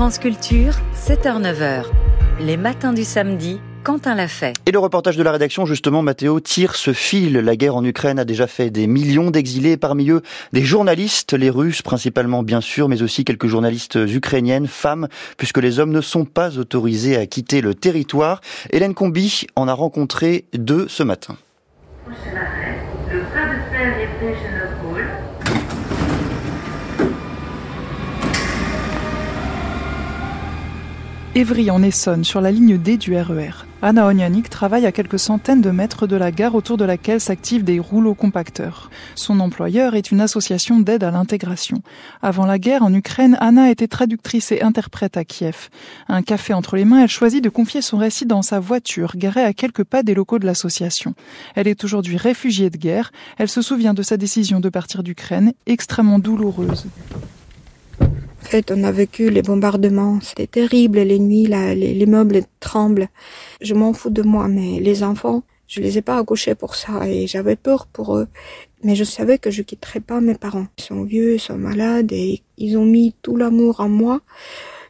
France Culture, 7h-9h. Les matins du samedi, Quentin l'a fait. Et le reportage de la rédaction, justement, Mathéo, tire ce fil. La guerre en Ukraine a déjà fait des millions d'exilés, parmi eux des journalistes, les Russes principalement bien sûr, mais aussi quelques journalistes ukrainiennes, femmes, puisque les hommes ne sont pas autorisés à quitter le territoire. Hélène Combi en a rencontré deux ce matin. Évry en Essonne, sur la ligne D du RER. E Anna Onianik travaille à quelques centaines de mètres de la gare autour de laquelle s'activent des rouleaux compacteurs. Son employeur est une association d'aide à l'intégration. Avant la guerre en Ukraine, Anna était traductrice et interprète à Kiev. Un café entre les mains, elle choisit de confier son récit dans sa voiture, garée à quelques pas des locaux de l'association. Elle est aujourd'hui réfugiée de guerre. Elle se souvient de sa décision de partir d'Ukraine, extrêmement douloureuse fait, on a vécu les bombardements. C'était terrible. Les nuits, là, les, meubles tremblent. Je m'en fous de moi, mais les enfants, je les ai pas accouchés pour ça et j'avais peur pour eux. Mais je savais que je quitterais pas mes parents. Ils sont vieux, ils sont malades et ils ont mis tout l'amour en moi.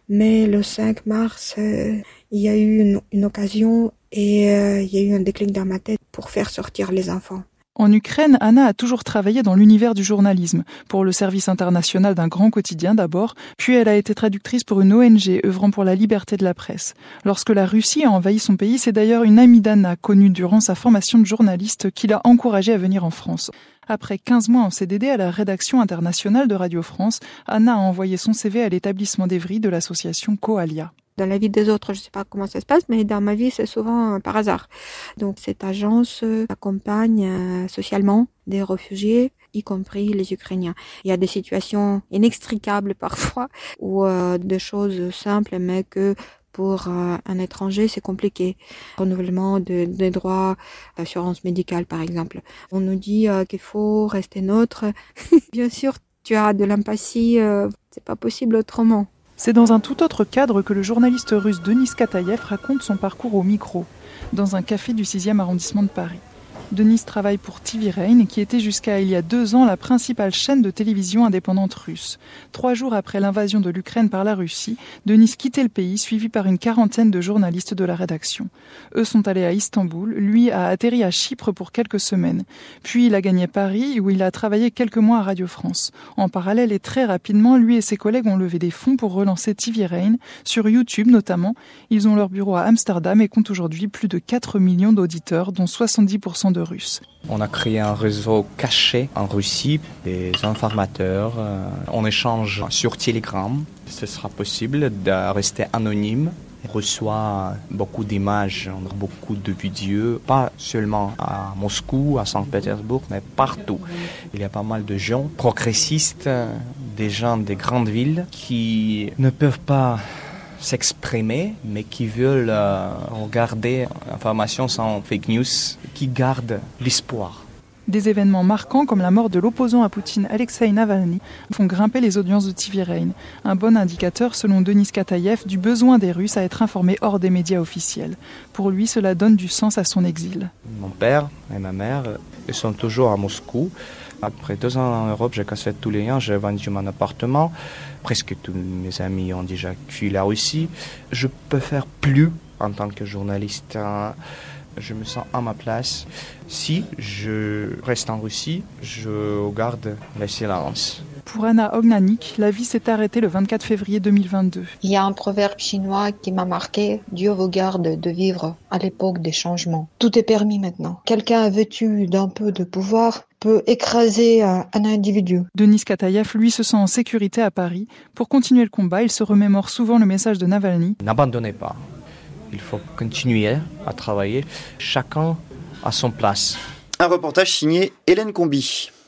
Mais le 5 mars, euh, il y a eu une, occasion et euh, il y a eu un déclic dans ma tête pour faire sortir les enfants. En Ukraine, Anna a toujours travaillé dans l'univers du journalisme, pour le service international d'un grand quotidien d'abord, puis elle a été traductrice pour une ONG œuvrant pour la liberté de la presse. Lorsque la Russie a envahi son pays, c'est d'ailleurs une amie d'Anna, connue durant sa formation de journaliste, qui l'a encouragée à venir en France. Après 15 mois en CDD à la rédaction internationale de Radio France, Anna a envoyé son CV à l'établissement d'Evry de l'association Coalia. Dans la vie des autres, je ne sais pas comment ça se passe, mais dans ma vie, c'est souvent euh, par hasard. Donc cette agence euh, accompagne euh, socialement des réfugiés, y compris les Ukrainiens. Il y a des situations inextricables parfois, ou des choses simples, mais que pour un étranger, c'est compliqué. Renouvellement des droits d'assurance médicale, par exemple. On nous dit qu'il faut rester neutre. Bien sûr, tu as de l'empathie, c'est pas possible autrement. C'est dans un tout autre cadre que le journaliste russe Denis Katayev raconte son parcours au micro, dans un café du 6e arrondissement de Paris. Denis travaille pour TV Rain, qui était jusqu'à il y a deux ans la principale chaîne de télévision indépendante russe. Trois jours après l'invasion de l'Ukraine par la Russie, Denis quittait le pays, suivi par une quarantaine de journalistes de la rédaction. Eux sont allés à Istanbul, lui a atterri à Chypre pour quelques semaines. Puis il a gagné Paris, où il a travaillé quelques mois à Radio France. En parallèle et très rapidement, lui et ses collègues ont levé des fonds pour relancer TV Rain, sur YouTube notamment. Ils ont leur bureau à Amsterdam et comptent aujourd'hui plus de 4 millions d'auditeurs, dont 70% de on a créé un réseau caché en Russie, des informateurs. Euh, on échange sur Telegram. Ce sera possible de rester anonyme. On reçoit beaucoup d'images, beaucoup de vidéos, pas seulement à Moscou, à Saint-Pétersbourg, mais partout. Il y a pas mal de gens progressistes, des gens des grandes villes qui ne peuvent pas s'exprimer, mais qui veulent euh, regarder l'information sans fake news, qui gardent l'espoir. Des événements marquants comme la mort de l'opposant à Poutine Alexei Navalny font grimper les audiences de TV Rain, un bon indicateur selon Denis Katayev du besoin des Russes à être informés hors des médias officiels. Pour lui, cela donne du sens à son exil. Mon père et ma mère ils sont toujours à Moscou. Après deux ans en Europe, j'ai cassé tous les liens, j'ai vendu mon appartement. Presque tous mes amis ont déjà fui la Russie. Je peux faire plus en tant que journaliste. Hein. Je me sens à ma place. Si je reste en Russie, je garde le silence. Pour Anna Ognanik, la vie s'est arrêtée le 24 février 2022. Il y a un proverbe chinois qui m'a marqué Dieu vous garde de vivre à l'époque des changements. Tout est permis maintenant. Quelqu'un vêtu d'un peu de pouvoir peut écraser un, individu. Denis Katayev, lui, se sent en sécurité à Paris. Pour continuer le combat, il se remémore souvent le message de Navalny. N'abandonnez pas. Il faut continuer à travailler. Chacun à son place. Un reportage signé Hélène Combi.